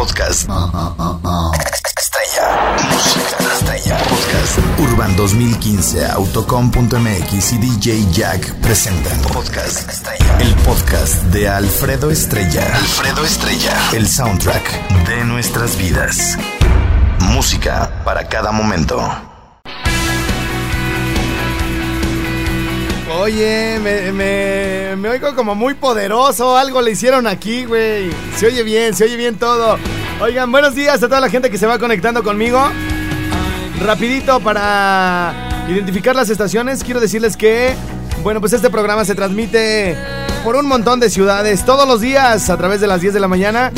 Podcast. Estrella. Música estrella. Podcast. Urban 2015, Autocom.mx y DJ Jack presentan. Podcast Estrella. El podcast de Alfredo Estrella. Alfredo Estrella. El soundtrack de nuestras vidas. Música para cada momento. Oye, me, me, me oigo como muy poderoso. Algo le hicieron aquí, güey. Se oye bien, se oye bien todo. Oigan, buenos días a toda la gente que se va conectando conmigo. Rapidito para identificar las estaciones, quiero decirles que, bueno, pues este programa se transmite por un montón de ciudades todos los días a través de las 10 de la mañana.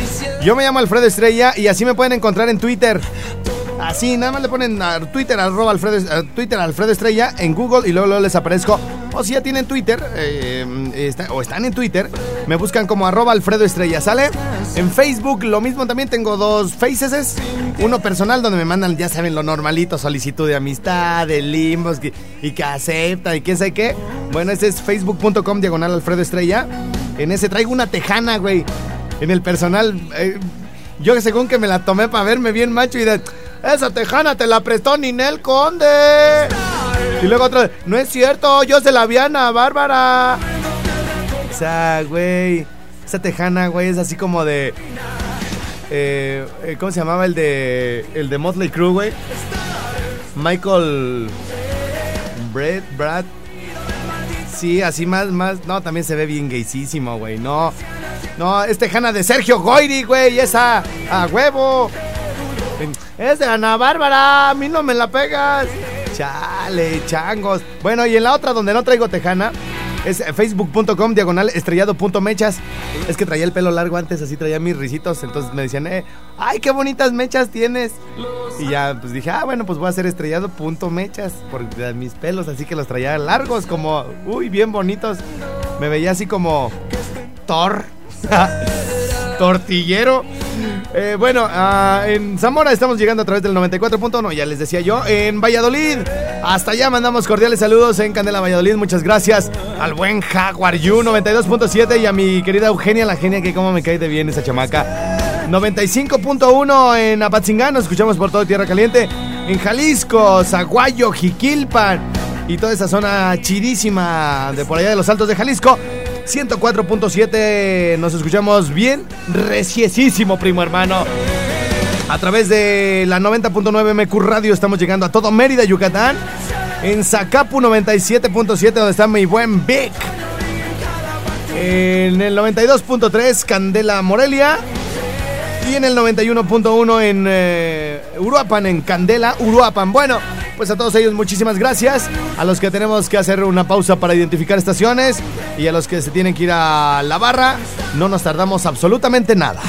Yo me llamo Alfredo Estrella y así me pueden encontrar en Twitter. Así, nada más le ponen a Twitter, arroba Alfredo, a Twitter Alfredo Estrella en Google y luego, luego les aparezco. O si ya tienen Twitter, eh, o están en Twitter, me buscan como arroba Alfredo Estrella, ¿sale? En Facebook lo mismo también tengo dos faces. Uno personal donde me mandan, ya saben, lo normalito, solicitud de amistad, de limbos y que acepta y quién sabe qué. Bueno, ese es facebook.com diagonal Alfredo Estrella. En ese traigo una tejana, güey. En el personal, eh, yo según que me la tomé para verme bien macho y de... Esa tejana te la prestó Ninel Conde. Y luego otro, no es cierto, yo se la vi Bárbara. O sea, güey, esa tejana, güey, es así como de... eh, eh, ¿Cómo se llamaba el de el de Motley Crue, güey? Michael... Brad, Brad... Sí, así más, más... No, también se ve bien gaysísimo, güey, no... No, es tejana de Sergio Goyri, güey, esa... A huevo. Es de Ana Bárbara, a mí no me la pegas. Chale, changos. Bueno, y en la otra donde no traigo tejana es facebook.com diagonal estrellado.mechas. Es que traía el pelo largo antes, así traía mis risitos. Entonces me decían, eh, ay, qué bonitas mechas tienes. Y ya, pues dije, ah, bueno, pues voy a hacer estrellado.mechas por mis pelos, así que los traía largos, como, uy, bien bonitos. Me veía así como Thor. Tortillero. Eh, bueno, ah, en Zamora estamos llegando a través del 94.1, ya les decía yo. En Valladolid, hasta allá mandamos cordiales saludos en Candela Valladolid. Muchas gracias al buen Jaguar You 92.7 y a mi querida Eugenia, la genia que como me cae de bien esa chamaca. 95.1 en Apatzingán, nos escuchamos por todo Tierra Caliente. En Jalisco, Zaguayo, Jiquilpan y toda esa zona chidísima de por allá de los Altos de Jalisco. 104.7 nos escuchamos bien, reciesísimo, primo hermano. A través de la 90.9 MQ Radio estamos llegando a todo Mérida, Yucatán. En Zacapu 97.7 donde está mi buen Vic. En el 92.3 Candela Morelia. Y en el 91.1 en eh, Uruapan, en Candela, Uruapan. Bueno, pues a todos ellos muchísimas gracias. A los que tenemos que hacer una pausa para identificar estaciones y a los que se tienen que ir a la barra, no nos tardamos absolutamente nada.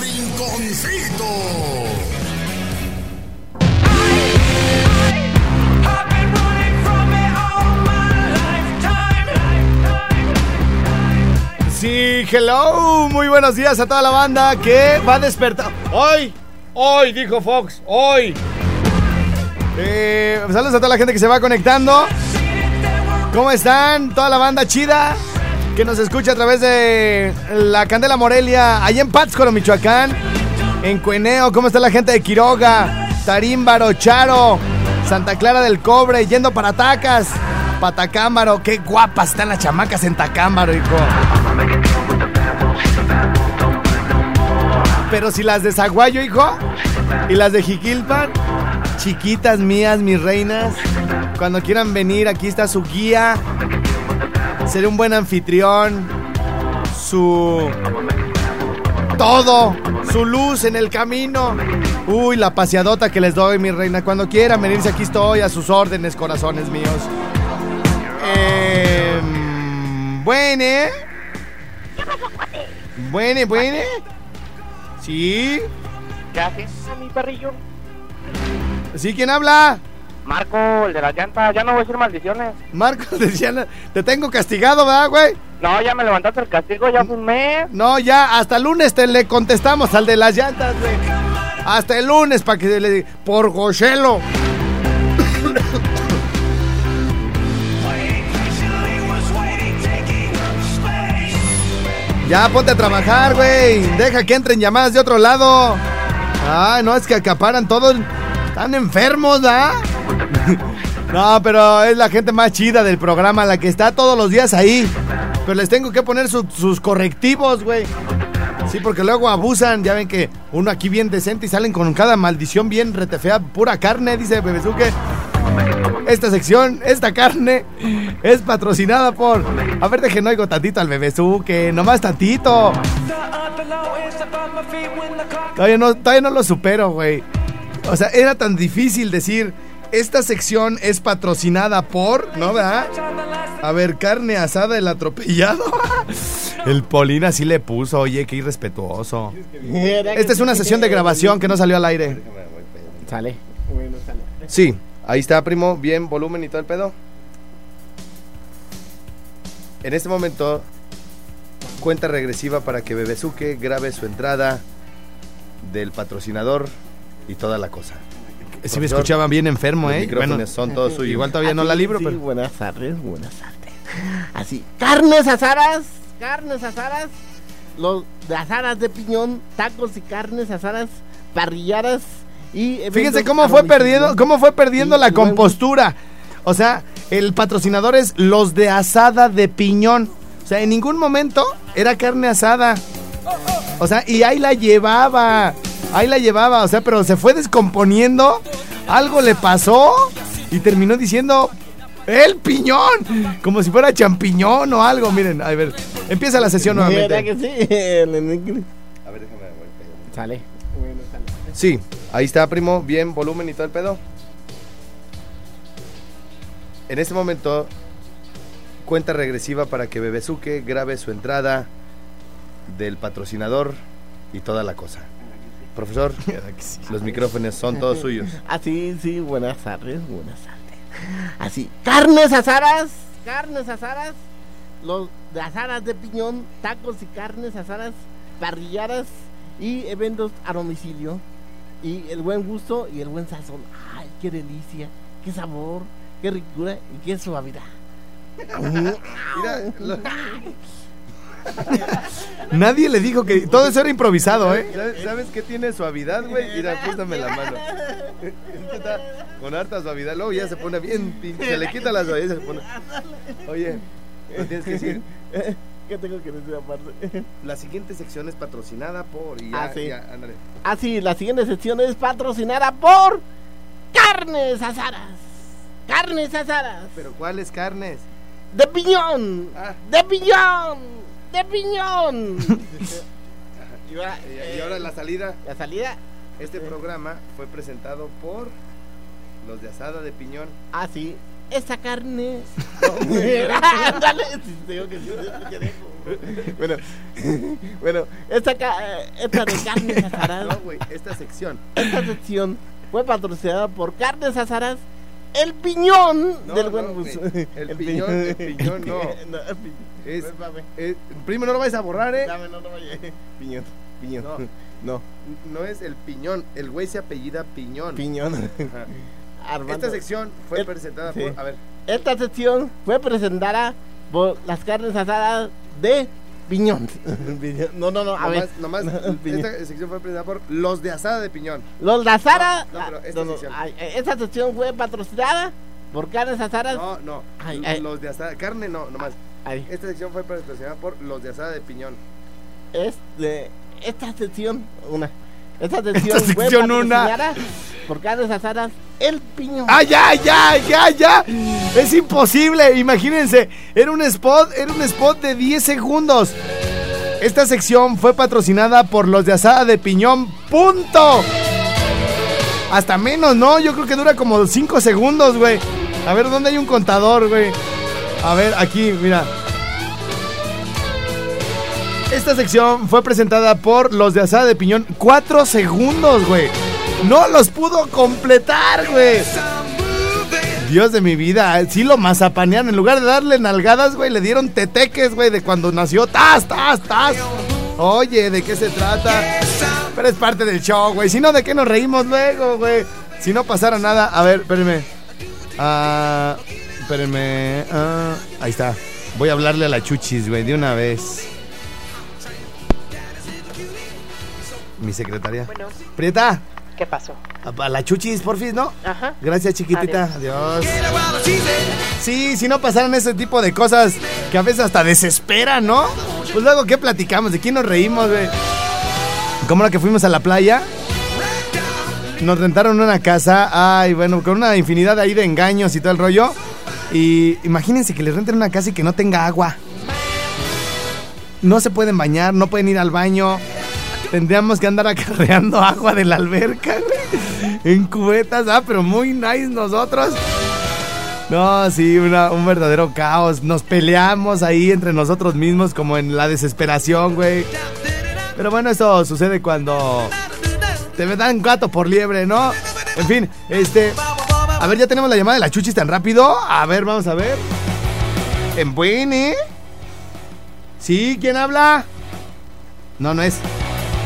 Rinconcito. Sí, hello, muy buenos días a toda la banda que va a despertar. Hoy, hoy, dijo Fox, hoy. Eh, saludos a toda la gente que se va conectando. ¿Cómo están? Toda la banda chida que nos escucha a través de la Candela Morelia, allá en Pátzcuaro, Michoacán. En Cueneo, ¿cómo está la gente de Quiroga? Tarímbaro, Charo, Santa Clara del Cobre, yendo para Tacas, Patacámbaro. Qué guapas están las chamacas en Tacámbaro, hijo. Pero si las de Zaguayo, hijo, y las de Jiquilpan, chiquitas mías, mis reinas, cuando quieran venir, aquí está su guía. Seré un buen anfitrión. Su. Todo. Su luz en el camino. Uy, la paseadota que les doy, mi reina. Cuando quieran venirse, aquí estoy a sus órdenes, corazones míos. Eh, buene. Buene, buene. ¿Sí? ¿Qué haces, mi perrillo? ¿Sí? ¿Quién habla? Marco, el de las llantas. Ya no voy a decir maldiciones. Marco, decía, te tengo castigado, ¿verdad, güey? No, ya me levantaste el castigo, ya fue un mes. No, ya, hasta el lunes te le contestamos al de las llantas, güey. Hasta el lunes para que le por Gochelo. Ya ponte a trabajar, güey. Deja que entren llamadas de otro lado. Ay, no, es que acaparan todos. Están enfermos, ¿ah? no, pero es la gente más chida del programa, la que está todos los días ahí. Pero les tengo que poner sus correctivos, güey. Sí, porque luego abusan. Ya ven que uno aquí bien decente y salen con cada maldición bien retefea, pura carne, dice Bebezuque. Esta sección, esta carne, es patrocinada por. A ver, deje no oigo tantito al Bebezuque, nomás tantito. Todavía no, todavía no lo supero, güey. O sea, era tan difícil decir. Esta sección es patrocinada por, ¿no, verdad? A ver, carne asada, el atropellado. El Polina así le puso, oye, qué irrespetuoso. Esta es una sesión de grabación que no salió al aire. Sale. Sí, ahí está, primo. Bien, volumen y todo el pedo. En este momento, cuenta regresiva para que Bebezuque grabe su entrada del patrocinador y toda la cosa. Si me escuchaban bien enfermo, ¿eh? Bueno, son todos suyos. Igual todavía no la libro, pero. Buenas tardes, buenas tardes. Así, carnes asadas, carnes asadas, los de asadas de piñón, tacos y carnes asadas, parrilladas y... Fíjense cómo fue perdiendo, cómo fue perdiendo la compostura. O sea, el patrocinador es los de asada de piñón. O sea, en ningún momento era carne asada. O sea, y ahí la llevaba. Ahí la llevaba, o sea, pero se fue descomponiendo. Algo le pasó y terminó diciendo el piñón, como si fuera champiñón o algo. Miren, a ver, empieza la sesión nuevamente. que sí? A ver, déjame Sale. Sí, ahí está, primo. Bien, volumen y todo el pedo. En este momento, cuenta regresiva para que Bebezuque grabe su entrada del patrocinador y toda la cosa. Profesor, los micrófonos son todos suyos. Ah, sí, buenas tardes, buenas tardes. Así, carnes asadas, carnes asadas, los de asadas de piñón, tacos y carnes asadas, parrilladas y eventos a domicilio. Y el buen gusto y el buen sazón. ¡Ay, qué delicia! ¡Qué sabor! ¡Qué ricura y qué suavidad! Nadie le dijo que todo eso era improvisado, ¿eh? ¿Sabes, qué tiene suavidad, güey? Mira, pústame la mano. con harta suavidad. Luego ya se pone bien, se le quita la suavidad y se pone. Oye, ¿no tienes que decir? ¿Qué tengo que decir aparte? La siguiente sección es patrocinada por. Y ah, sí. ah, sí, la siguiente sección es patrocinada por. Carnes asadas. Carnes asadas. ¿Pero cuáles carnes? De piñón. Ah. De piñón de piñón. y, ahora, la salida. La salida. Este programa fue presentado por los de asada de piñón. Ah, sí. Esta carne. bueno, bueno, esta, esta de carnes asadas. No, güey, esta sección. Esta sección fue patrocinada por Carnes Asadas el piñón del buen el, piñón, el piñón no. es, primo, no lo vais a borrar, ¿eh? Dame, no, no vaya. Piñón, piñón. No. no. es el piñón, el güey se apellida Piñón. Piñón. Esta sección fue presentada por. A ver. Esta sección fue presentada por las carnes asadas de Piñón. No, no, no, a ver. Nomás, esta sección fue presentada por los de asada de Piñón. Los de asada. No, pero esta, sección. esta sección fue patrocinada por carnes asadas. No, no. los de asada. Carne no, nomás. Esta sección fue patrocinada por los de asada de Piñón. Este, esta sección, una. Esta sección, esta sección una. por carnes asadas el piñón. ¡Ah, ya, ya, ya, ya! Es imposible, imagínense. Era un spot, era un spot de 10 segundos. Esta sección fue patrocinada por los de asada de piñón. ¡Punto! Hasta menos, ¿no? Yo creo que dura como 5 segundos, güey. A ver, ¿dónde hay un contador, güey? A ver, aquí, mira. Esta sección fue presentada por los de Asada de Piñón. Cuatro segundos, güey. No los pudo completar, güey. Dios de mi vida, sí lo mazapanearon. En lugar de darle nalgadas, güey, le dieron teteques, güey, de cuando nació. ¡Tas, tas, tas! Oye, ¿de qué se trata? Pero es parte del show, güey. Si no, ¿de qué nos reímos luego, güey? Si no pasara nada. A ver, espérenme. Ah, espérenme. Ah, ahí está. Voy a hablarle a la chuchis, güey, de una vez. Mi secretaria. Bueno, Prieta, ¿qué pasó? a la chuchis, porfis, ¿no? Ajá. Gracias, chiquitita. Adiós. Sí, si no pasaran ese tipo de cosas que a veces hasta desesperan, ¿no? Pues luego, ¿qué platicamos? ¿De quién nos reímos, güey? Como la que fuimos a la playa. Nos rentaron una casa, ay, bueno, con una infinidad ahí de engaños y todo el rollo. Y imagínense que les renten una casa y que no tenga agua. No se pueden bañar, no pueden ir al baño. Tendríamos que andar acarreando agua de la alberca, güey. En cubetas, ah, pero muy nice nosotros. No, sí, un verdadero caos. Nos peleamos ahí entre nosotros mismos como en la desesperación, güey. Pero bueno, eso sucede cuando te dan gato por liebre, ¿no? En fin, este... A ver, ya tenemos la llamada de la chuchis tan rápido. A ver, vamos a ver. En buene. ¿Sí? ¿Quién habla? No, no es.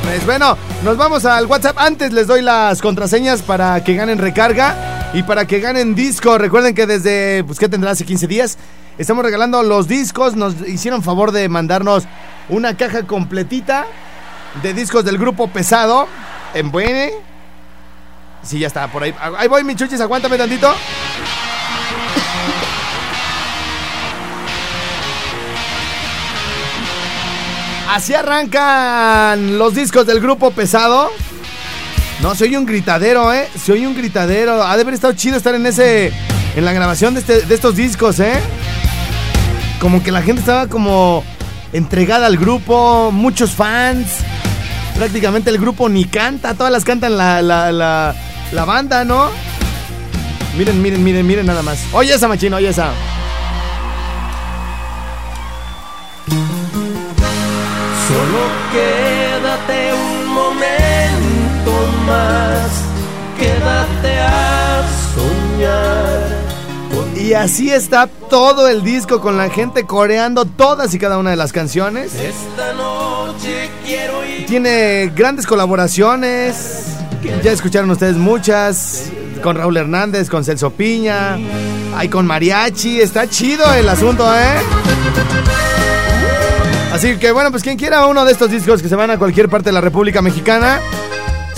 No es. Bueno, nos vamos al WhatsApp. Antes les doy las contraseñas para que ganen recarga y para que ganen disco. Recuerden que desde, pues, ¿qué tendrá hace 15 días? Estamos regalando los discos. Nos hicieron favor de mandarnos una caja completita de discos del grupo Pesado. En Buene. Sí, ya está, por ahí. Ahí voy, mi chuchis, aguántame tantito. Así arrancan los discos del grupo pesado. No, soy un gritadero, ¿eh? Soy un gritadero. Ha de haber estado chido estar en ese. En la grabación de, este- de estos discos, ¿eh? Como que la gente estaba como entregada al grupo, muchos fans. Prácticamente el grupo ni canta, todas las cantan la, la, la, banda, ¿no? Miren, miren, miren, miren nada más. Oye esa, machino, oye esa. Solo quédate un momento más, quédate a soñar. Y así está todo el disco con la gente coreando todas y cada una de las canciones. Esta noche quiero ir. Tiene grandes colaboraciones. Ya escucharon ustedes muchas. Con Raúl Hernández, con Celso Piña. Hay con Mariachi. Está chido el asunto, ¿eh? Así que bueno, pues quien quiera uno de estos discos que se van a cualquier parte de la República Mexicana.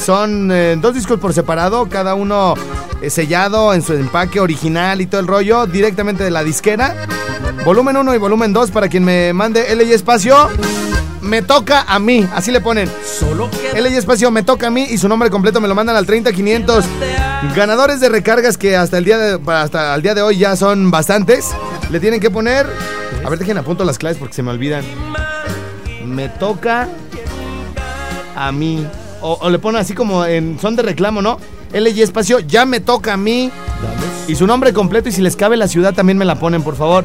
Son eh, dos discos por separado, cada uno eh, sellado en su empaque original y todo el rollo, directamente de la disquera. Volumen 1 y volumen 2 para quien me mande L y espacio. Me toca a mí, así le ponen. Solo L y espacio me toca a mí y su nombre completo me lo mandan al 30500. a Ganadores de recargas que hasta el día de hasta el día de hoy ya son bastantes. Le tienen que poner, a ver dejen apunto las claves porque se me olvidan. Me toca a mí. O, o le ponen así como en son de reclamo, ¿no? L y espacio, ya me toca a mí. Y su nombre completo y si les cabe la ciudad también me la ponen, por favor.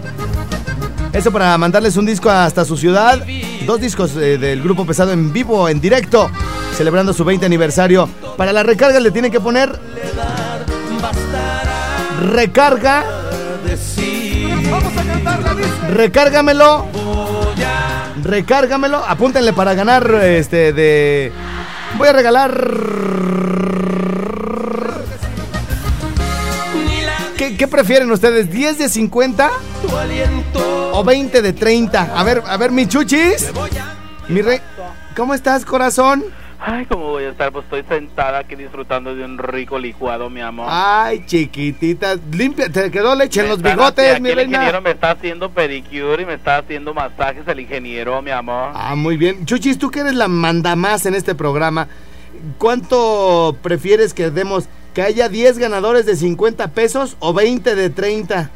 Eso para mandarles un disco hasta su ciudad. Dos discos eh, del grupo pesado en vivo, en directo, celebrando su 20 aniversario. Para las recargas le tienen que poner recarga. Recárgamelo. Recárgamelo. Apúntenle para ganar este de. Voy a regalar. ¿Qué, qué prefieren ustedes? ¿10 de 50 tu aliento. o 20 de 30? A ver, a ver, mi chuchis. Mi rey. ¿Cómo estás, corazón? Ay, ¿cómo voy a estar? Pues estoy sentada aquí disfrutando de un rico licuado, mi amor. Ay, chiquitita. Limpia, te quedó leche en los bigotes, mi aquí El ingeniero reina. me está haciendo pedicure y me está haciendo masajes el ingeniero, mi amor. Ah, muy bien. Chuchis, tú que eres la mandamás en este programa, ¿cuánto prefieres que demos? ¿Que haya 10 ganadores de 50 pesos o 20 de 30?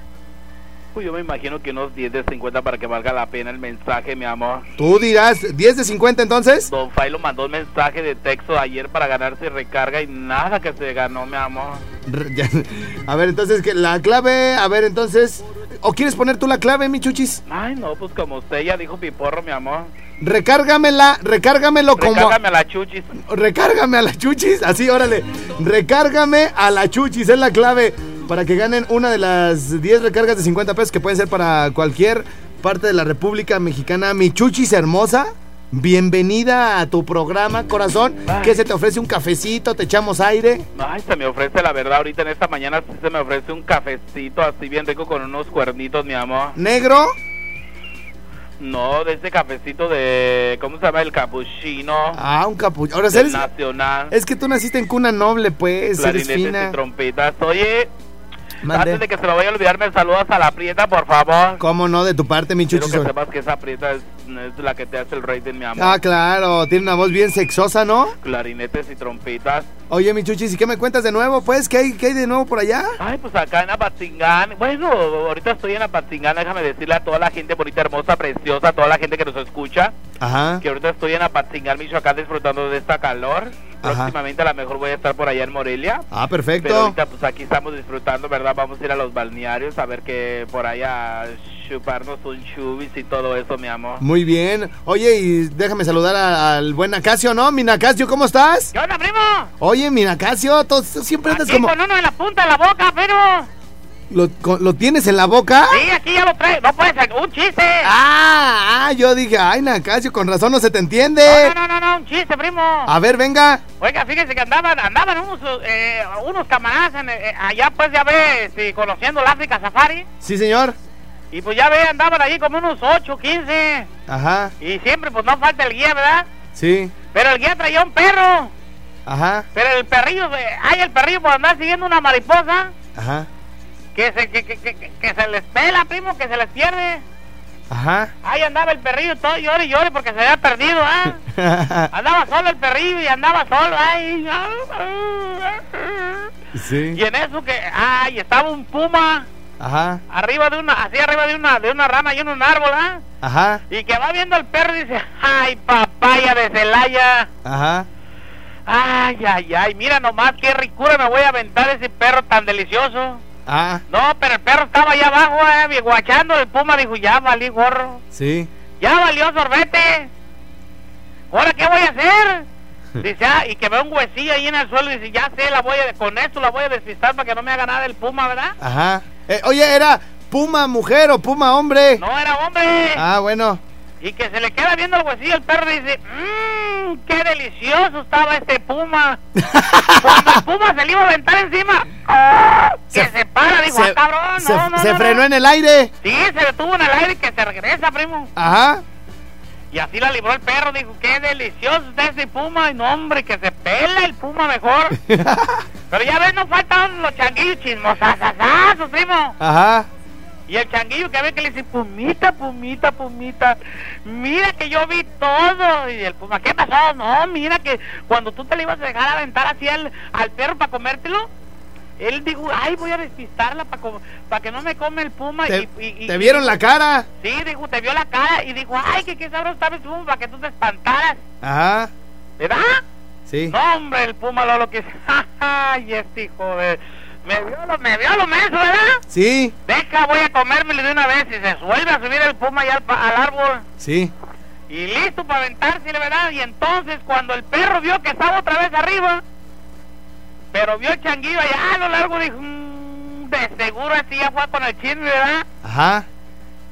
Yo me imagino que unos 10 de 50 para que valga la pena el mensaje, mi amor. Tú dirás, ¿10 de 50 entonces? Don Failo mandó un mensaje de texto ayer para ganarse recarga y nada que se ganó, mi amor. A ver, entonces, que la clave, a ver, entonces, ¿O quieres poner tú la clave, mi chuchis? Ay, no, pues como usted ya dijo piporro, mi amor. Recárgamela, recárgamelo como... Recárgame a la chuchis. Recárgame a la chuchis, así, órale. Recárgame a la chuchis, es la clave para que ganen una de las 10 recargas de 50 pesos que pueden ser para cualquier parte de la República Mexicana. Mi chuchis hermosa, bienvenida a tu programa, corazón. ¿Qué se te ofrece un cafecito? ¿Te echamos aire? Ay, se me ofrece la verdad, ahorita en esta mañana sí se me ofrece un cafecito así bien rico con unos cuernitos, mi amor. ¿Negro? No, de ese cafecito de, ¿cómo se llama? El capuchino. Ah, un capuchino. Ahora, eres- nacional. es que tú naciste en cuna noble, pues, eres clarinetes fina. y trompetas. Oye, Mande. antes de que se lo vaya a olvidar, me saludas a la prieta, por favor. ¿Cómo no? De tu parte, mi Quiero chuchis. que sepas que esa prieta es, es la que te hace el rey de mi amor. Ah, claro, tiene una voz bien sexosa, ¿no? Clarinetes y trompetas. Oye, mi chuchis, ¿y qué me cuentas de nuevo? Pues, ¿qué hay, qué hay de nuevo por allá? Ay, pues acá en Apatzingán. Bueno, ahorita estoy en Apatzingán. Déjame decirle a toda la gente bonita, hermosa, preciosa, a toda la gente que nos escucha, Ajá. que ahorita estoy en Apatzingán, Michoacán, disfrutando de esta calor. Ajá. Próximamente a lo mejor voy a estar por allá en Morelia. Ah, Pero perfecto. ahorita pues aquí estamos disfrutando, ¿verdad? Vamos a ir a los balnearios a ver que por allá chuparnos un chubis y todo eso, mi amor. Muy bien. Oye, y déjame saludar a- al buen Nacasio, ¿no? Mi Nacasio, ¿cómo estás? ¿Qué onda, primo? Oye, mi Nacasio, tú siempre andas como... con uno en la punta de la boca, pero... ¿Lo, lo tienes en la boca? Sí, aquí ya lo trae. No puede ser un chiste. Ah, ah, yo dije, ay, Nacasio, con razón no se te entiende. No, no, no, no, un chiste, primo. A ver, venga. Oiga, fíjese que andaban, andaban unos, eh, unos camaradas en, eh, allá, pues ya ve, sí, conociendo el África Safari. Sí, señor. Y pues ya ve, andaban allí como unos 8, 15. Ajá, Y siempre, pues no falta el guía, ¿verdad? sí. Pero el guía traía un perro. Ajá, Pero el perrillo, eh, ay, el perrillo por andar siguiendo una mariposa. ajá, Que se, que, que, que, que se les pela, primo, que se les pierde. ajá. Ahí andaba el perrillo todo llore y llore porque se había perdido, ¿ah? Andaba solo el perrillo y andaba solo, ay. sí, Y en eso que, ay, estaba un puma ajá, arriba de una, así arriba de una, de una rama y en un árbol, ¿ah? ajá, Y que va viendo al perro y dice, ay, papaya de Celaya. ajá. Ay, ay, ay, mira nomás qué ricura me voy a aventar ese perro tan delicioso. Ah, No, pero el perro estaba allá abajo, eh, guachando. El puma dijo, ya valí gorro. sí. Ya valió sorbete. ¿Ahora qué voy a hacer? Dice, ah, y que ve un huesillo ahí en el suelo y dice, ya sé, la voy a, con esto la voy a despistar para que no me haga nada el puma, ¿verdad? Ajá. Eh, oye, ¿era puma mujer o puma hombre? No era hombre. Ah, bueno. Y que se le queda viendo el huesillo, el perro dice, mmm, qué delicioso estaba este puma. Cuando el puma se le iba a aventar encima, ¡ah! que Se- se, para, dijo, se "Ah, cabrón, se- no, no, se frenó no". en el aire. Sí, se detuvo en el aire y que se regresa, primo. Ajá. Y así la libró el perro, dijo, qué delicioso está ese puma. Y no, hombre, que se pela el puma mejor. Pero ya ves, no faltan los changuillos chismosasasazos, primo. Ajá. Y el changuillo que ve que le dice, pumita, pumita, pumita, mira que yo vi todo. Y el puma, ¿qué pasó? No, mira que cuando tú te le ibas a dejar aventar así al, al perro para comértelo, él dijo, ay, voy a despistarla para que no me come el puma. Te, y, y- y- te vieron la cara. Sí, dijo, te vio la cara y dijo, ay, que qué sabroso estaba el puma para que tú te espantaras. Ajá. ¿Verdad? Sí. No, hombre, el puma lo, lo que... Ay, este hijo de... Me vio lo, me vio lo menso, ¿verdad? Sí. Deja, voy a comérmelo de una vez y se vuelve a subir el puma ya al, pa- al árbol. Sí. Y listo para aventarse, ¿verdad? Y entonces cuando el perro vio que estaba otra vez arriba, pero vio el changuillo allá a lo largo, dijo, "Mm, de seguro así ya fue con el chisme, ¿verdad? Ajá.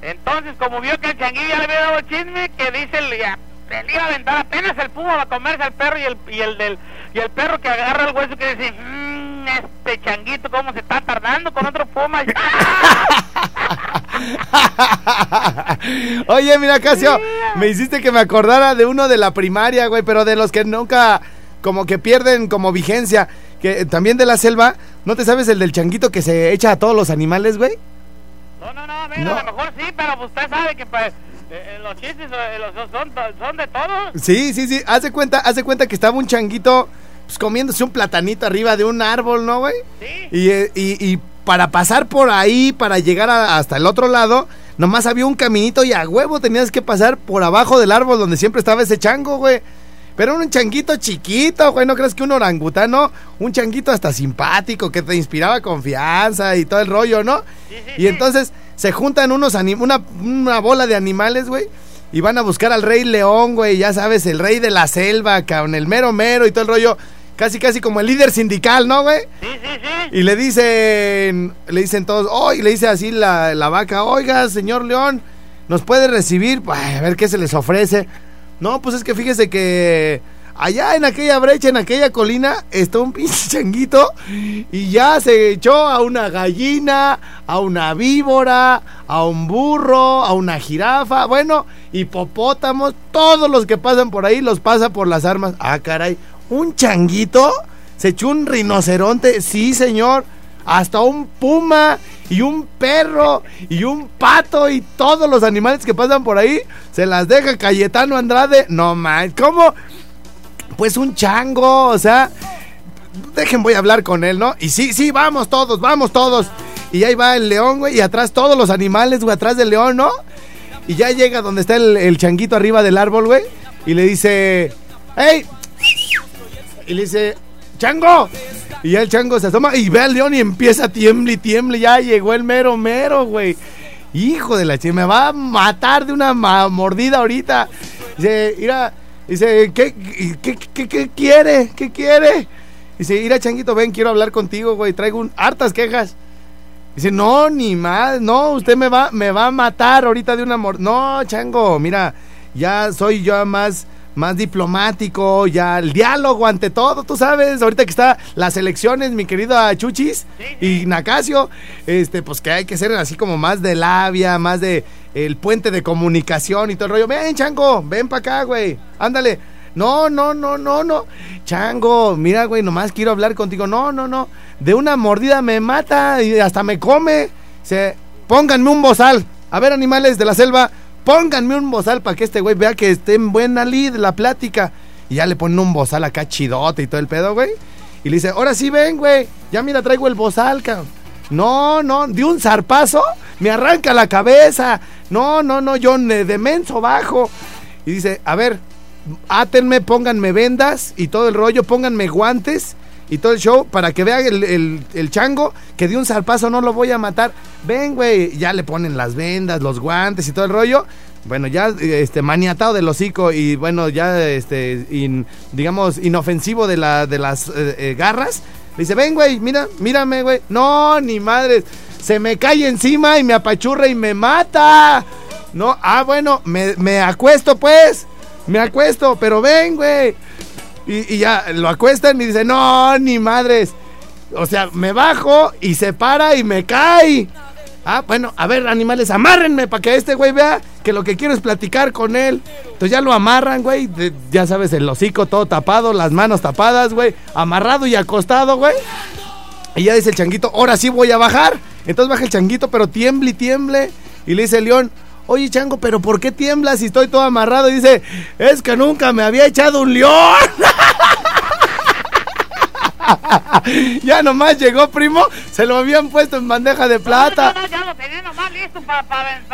Entonces, como vio que el changuillo ya le había dado chisme, que dice el, ya, se le iba a aventar apenas el puma va a comerse al perro y el, y el del y el perro que agarra el hueso que dice, "Mm, este changuito cómo se está tardando con otro puma. Oye, mira, Casio, me hiciste que me acordara de uno de la primaria, güey, pero de los que nunca, como que pierden como vigencia. Que también de la selva, ¿no te sabes el del changuito que se echa a todos los animales, güey? No, no, no, mira, No. a lo mejor sí, pero pues usted sabe que pues, eh, eh, los chistes eh, los, son, son de todos. Sí, sí, sí. Haz de cuenta, haz de cuenta que estaba un changuito pues, comiéndose un platanito arriba de un árbol, ¿no, güey? Sí. Y, eh, y- y para pasar por ahí, para llegar a- hasta el otro lado, nomás había un caminito y a huevo tenías que pasar por abajo del árbol donde siempre estaba ese chango, güey. Pero un changuito chiquito, güey, ¿no crees que un orangutano? Un changuito hasta simpático, que te inspiraba confianza y todo el rollo, ¿no? Sí, sí, y sí. entonces se juntan unos anim- una, una bola de animales, güey. Y van a buscar al rey león, güey. Ya sabes, el rey de la selva, cabrón. El mero mero y todo el rollo. Casi, casi como el líder sindical, ¿no, güey? Sí, sí, sí. Y le dicen, le dicen todos, oh, y le dice así la, la vaca, oiga, señor León, ¿nos puede recibir? Ay, a ver qué se les ofrece. No, pues es que fíjese que allá en aquella brecha, en aquella colina, está un pinche changuito y ya se echó a una gallina, a una víbora, a un burro, a una jirafa, bueno, hipopótamos, todos los que pasan por ahí los pasa por las armas. Ah, caray, un changuito se echó un rinoceronte, sí, señor. Hasta un puma y un perro y un pato y todos los animales que pasan por ahí se las deja Cayetano Andrade. No más, ¿cómo? Pues un chango, o sea, dejen voy a hablar con él, ¿no? Y sí, sí, vamos todos, vamos todos. Y ahí va el león, güey, y atrás todos los animales, güey, atrás del león, ¿no? Y ya llega donde está el, el changuito arriba del árbol, güey, y le dice, ¡Ey! Y le dice, ¡Chango! Y ya el chango se asoma y ve al león y empieza a tiemble y tiemble. Ya llegó el mero mero, güey. Hijo de la chica, me va a matar de una mordida ahorita. Dice, mira, dice, ¿qué, qué, qué, qué quiere? ¿Qué quiere? Dice, mira, changuito, ven, quiero hablar contigo, güey. Traigo un, hartas quejas. Dice, no, ni más, no, usted me va, me va a matar ahorita de una mor... No, chango, mira, ya soy yo más, más diplomático, ya el diálogo ante todo, tú sabes, ahorita que está las elecciones, mi querido Chuchis y Nacasio, este, pues que hay que ser así como más de labia, más de el puente de comunicación y todo el rollo. Ven, chango, ven para acá, güey, ándale. No, no, no, no, no. Chango, mira, güey, nomás quiero hablar contigo. No, no, no. De una mordida me mata y hasta me come. Se, pónganme un bozal. A ver, animales de la selva, pónganme un bozal para que este güey vea que esté en buena lid la plática. Y ya le ponen un bozal acá chidote y todo el pedo, güey. Y le dice, ahora sí ven, güey. Ya mira, traigo el bozal, cabrón. No, no, de un zarpazo me arranca la cabeza. No, no, no, yo de menso bajo. Y dice, a ver, átenme, pónganme vendas y todo el rollo, pónganme guantes y todo el show para que vea el, el- chango que de un zarpazo no lo voy a matar. Ven, güey, ya le ponen las vendas, los guantes y todo el rollo. Bueno, ya este maniatado del hocico y bueno, ya este digamos inofensivo de la de las eh, eh, garras. Le dice, "Ven, güey, mira, mírame, güey." No, ni madres. Se me cae encima y me apachurra y me mata. No, ah, bueno, me, me acuesto pues. Me acuesto, pero ven, güey. Y, ya lo acuestan y dice, no, ni madres. O sea, me bajo y se para y me cae. Ah, bueno, a ver, animales, amárrenme para que este güey vea que lo que quiero es platicar con él. Entonces ya lo amarran, güey. Ya sabes, el hocico todo tapado, las manos tapadas, güey. Amarrado y acostado, güey. Y ya dice el changuito, ahora sí voy a bajar. Entonces baja el changuito, pero tiemble y tiemble. Y le dice el león, oye chango, pero ¿por qué tiemblas si estoy todo amarrado? Y dice, es que nunca me había echado un león. ya nomás llegó, primo, se lo habían puesto en bandeja de plata. No, no, ya lo tenía nomás listo para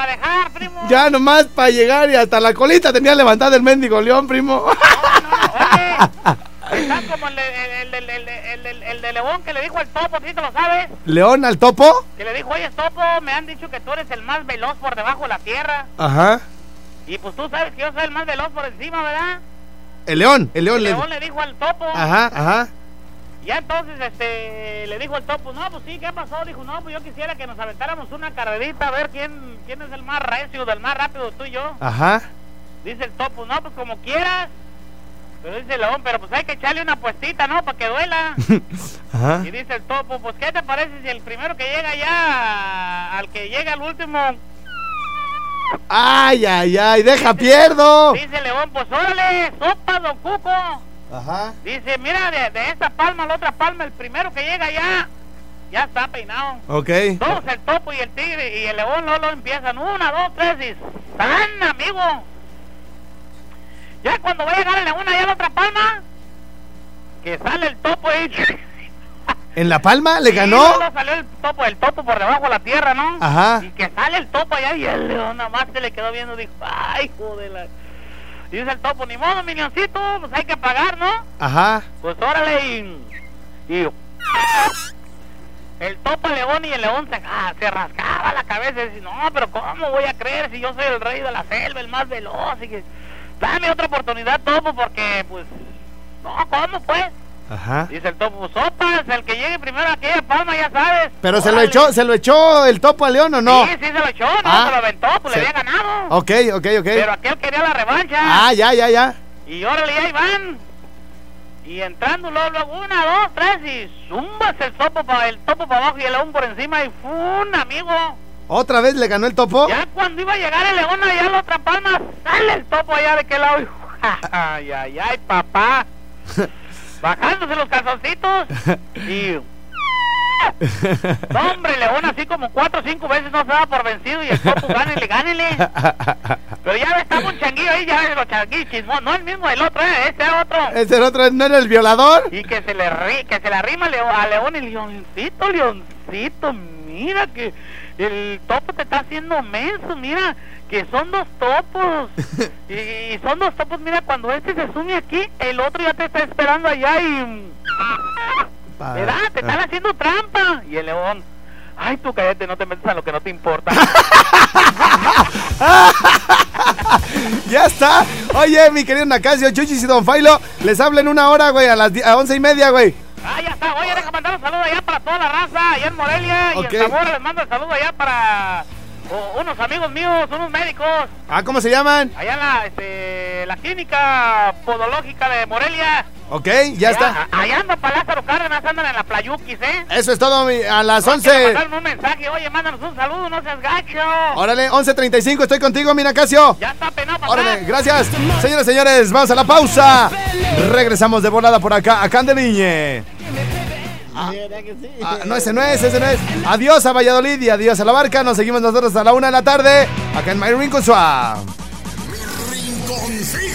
dejar, primo. Ya nomás para llegar y hasta la colita tenía levantada el mendigo león, primo. Oye, está como el, el, el, el, el de León que le dijo al topo, ¿sí te lo sabes? león al topo. Que le dijo, oye, topo, me han dicho que tú eres el más veloz por debajo de la tierra. Ajá. Y pues tú sabes que yo soy el más veloz por encima, ¿verdad? El león, el león El le... León le dijo al topo. Ajá, ajá. Ya entonces este le dijo al topo, no, pues sí, ¿qué pasó? Dijo, no, pues yo quisiera que nos aventáramos una carrerita a ver quién, quién es el más recio, del más rápido, tú y yo. Ajá. Dice el topo, no, pues como quieras. Pero dice el león, pero pues hay que echarle una puestita, ¿no? Para que duela. Ajá. Y dice el topo, pues ¿qué te parece si el primero que llega ya, al que llega al último, Ay, ay, ay, deja pierdo. dice el león, pues órale, sopa, don Cuco. Ajá. Dice, mira, de, de esta palma a la otra palma, el primero que llega ya, ya está peinado. Ok. Todos el topo y el tigre y el león Lolo empiezan una, dos, tres y ¡san, amigo! Ya cuando va a llegar el león allá a la otra palma, que sale el topo ahí. ¿En la palma le Y ganó? luego salió el topo, el topo por debajo de la tierra, ¿no? Ajá. Y que sale el topo allá y el león nada más se le quedó viendo dijo, ¡ay, joder! Y dice el topo, ni modo, mi leoncito, pues hay que pagar, ¿no? Ajá. Pues órale y... y el topo al león y el león se, ah, se rascaba la cabeza y decía, no, pero ¿cómo voy a creer si yo soy el rey de la selva, el más veloz? Y que, dame otra oportunidad, Topo, porque, pues, no, ¿cómo pues? Ajá. Dice el Topo, sopas, el que llegue primero a aquella palma, ya sabes. Pero se lo echó, se lo echó el topo a León o no? Sí, sí se lo echó, no, Ah. se lo aventó, pues Se- le había ganado. Ok, ok, ok. Pero aquel quería la revancha. Ah, ya, ya, ya. Y órale, ahí van. Y entrando luego, luego, una, dos, tres, y zumbas el topo para el topo para abajo y el león por encima, y ¡fun, amigo! ¿Otra vez le ganó el topo? Ya cuando iba a llegar el león allá a la otra palma, sale el topo allá de qué lado. ¡Ay, ay, ay, papá! Bajándose los calzoncitos y... No, hombre, León así como cuatro o cinco veces no se daba por vencido y el topo gánele, gánele. Pero ya estaba un changuillo ahí, ya ves los changuillos chismosos. No el mismo, el otro, ¿eh? este otro. ¿Ese el otro no era el violador? Y que se le ri, que se le arrima a Leo- a León y Leoncito, Leoncito, mira que el topo te está haciendo menso, mira que son dos topos. y, y son dos topos, mira, cuando este se sume aquí, el otro ya te está esperando allá y... ¿Verdad? Te están haciendo trampa. Y el león, ay, tú cállate, no te metas en lo que no te importa. Ya está. Oye, mi querido Nacasio, Chuchis y Don Failo, les hablo en una hora, güey, a las a once y media, güey. Ah, ya está. Oye, deja mandar un saludo allá para toda la raza, allá en Morelia. Y en Zamora les mando el saludo allá para o- unos amigos míos, unos médicos. Ah, ¿cómo se llaman? Allá en la, este, la clínica podológica de Morelia. Ok, ya Allá- está. a- Allá anda para Lázaro Cárdenas, andan en la Playuquis, ¿eh? Eso es todo, mi- a las Quiero 11. mandarme un mensaje, oye, mándanos un saludo, no seas gacho. Órale, 11.35, estoy contigo, mi Nacasio. Ya está penado para Órale, gracias. Señoras señores, vamos a la pausa. Regresamos de volada por acá, a Candeliñe. ¿Verdad que sí? Ah, no, ese no es, ese no es. Adiós a Valladolid y adiós a la barca. Nos seguimos nosotros a la una de la tarde, acá en My Rincon Swap. Rinconcito.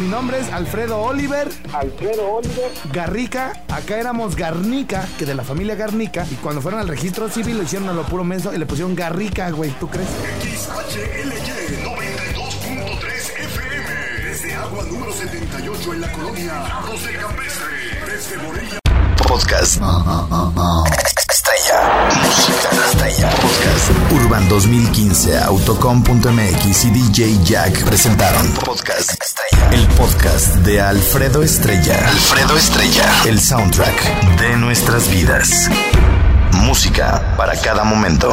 Mi nombre es Alfredo Oliver. Alfredo Oliver. Garrica, acá éramos Garnica, que de la familia Garnica, y cuando fueron al registro civil lo hicieron a lo puro menso y le pusieron Garrica, güey, ¿tú crees? XHLY 92.3 FM. Desde Agua número 78 en la colonia Arroz del Campestre. Desde Morelia. Podcast. Estrella. Música estrella. Podcast. Urban 2015, Autocom.mx y DJ Jack presentaron Podcast Estrella. El podcast de Alfredo Estrella. Alfredo Estrella. El soundtrack de nuestras vidas. Música para cada momento.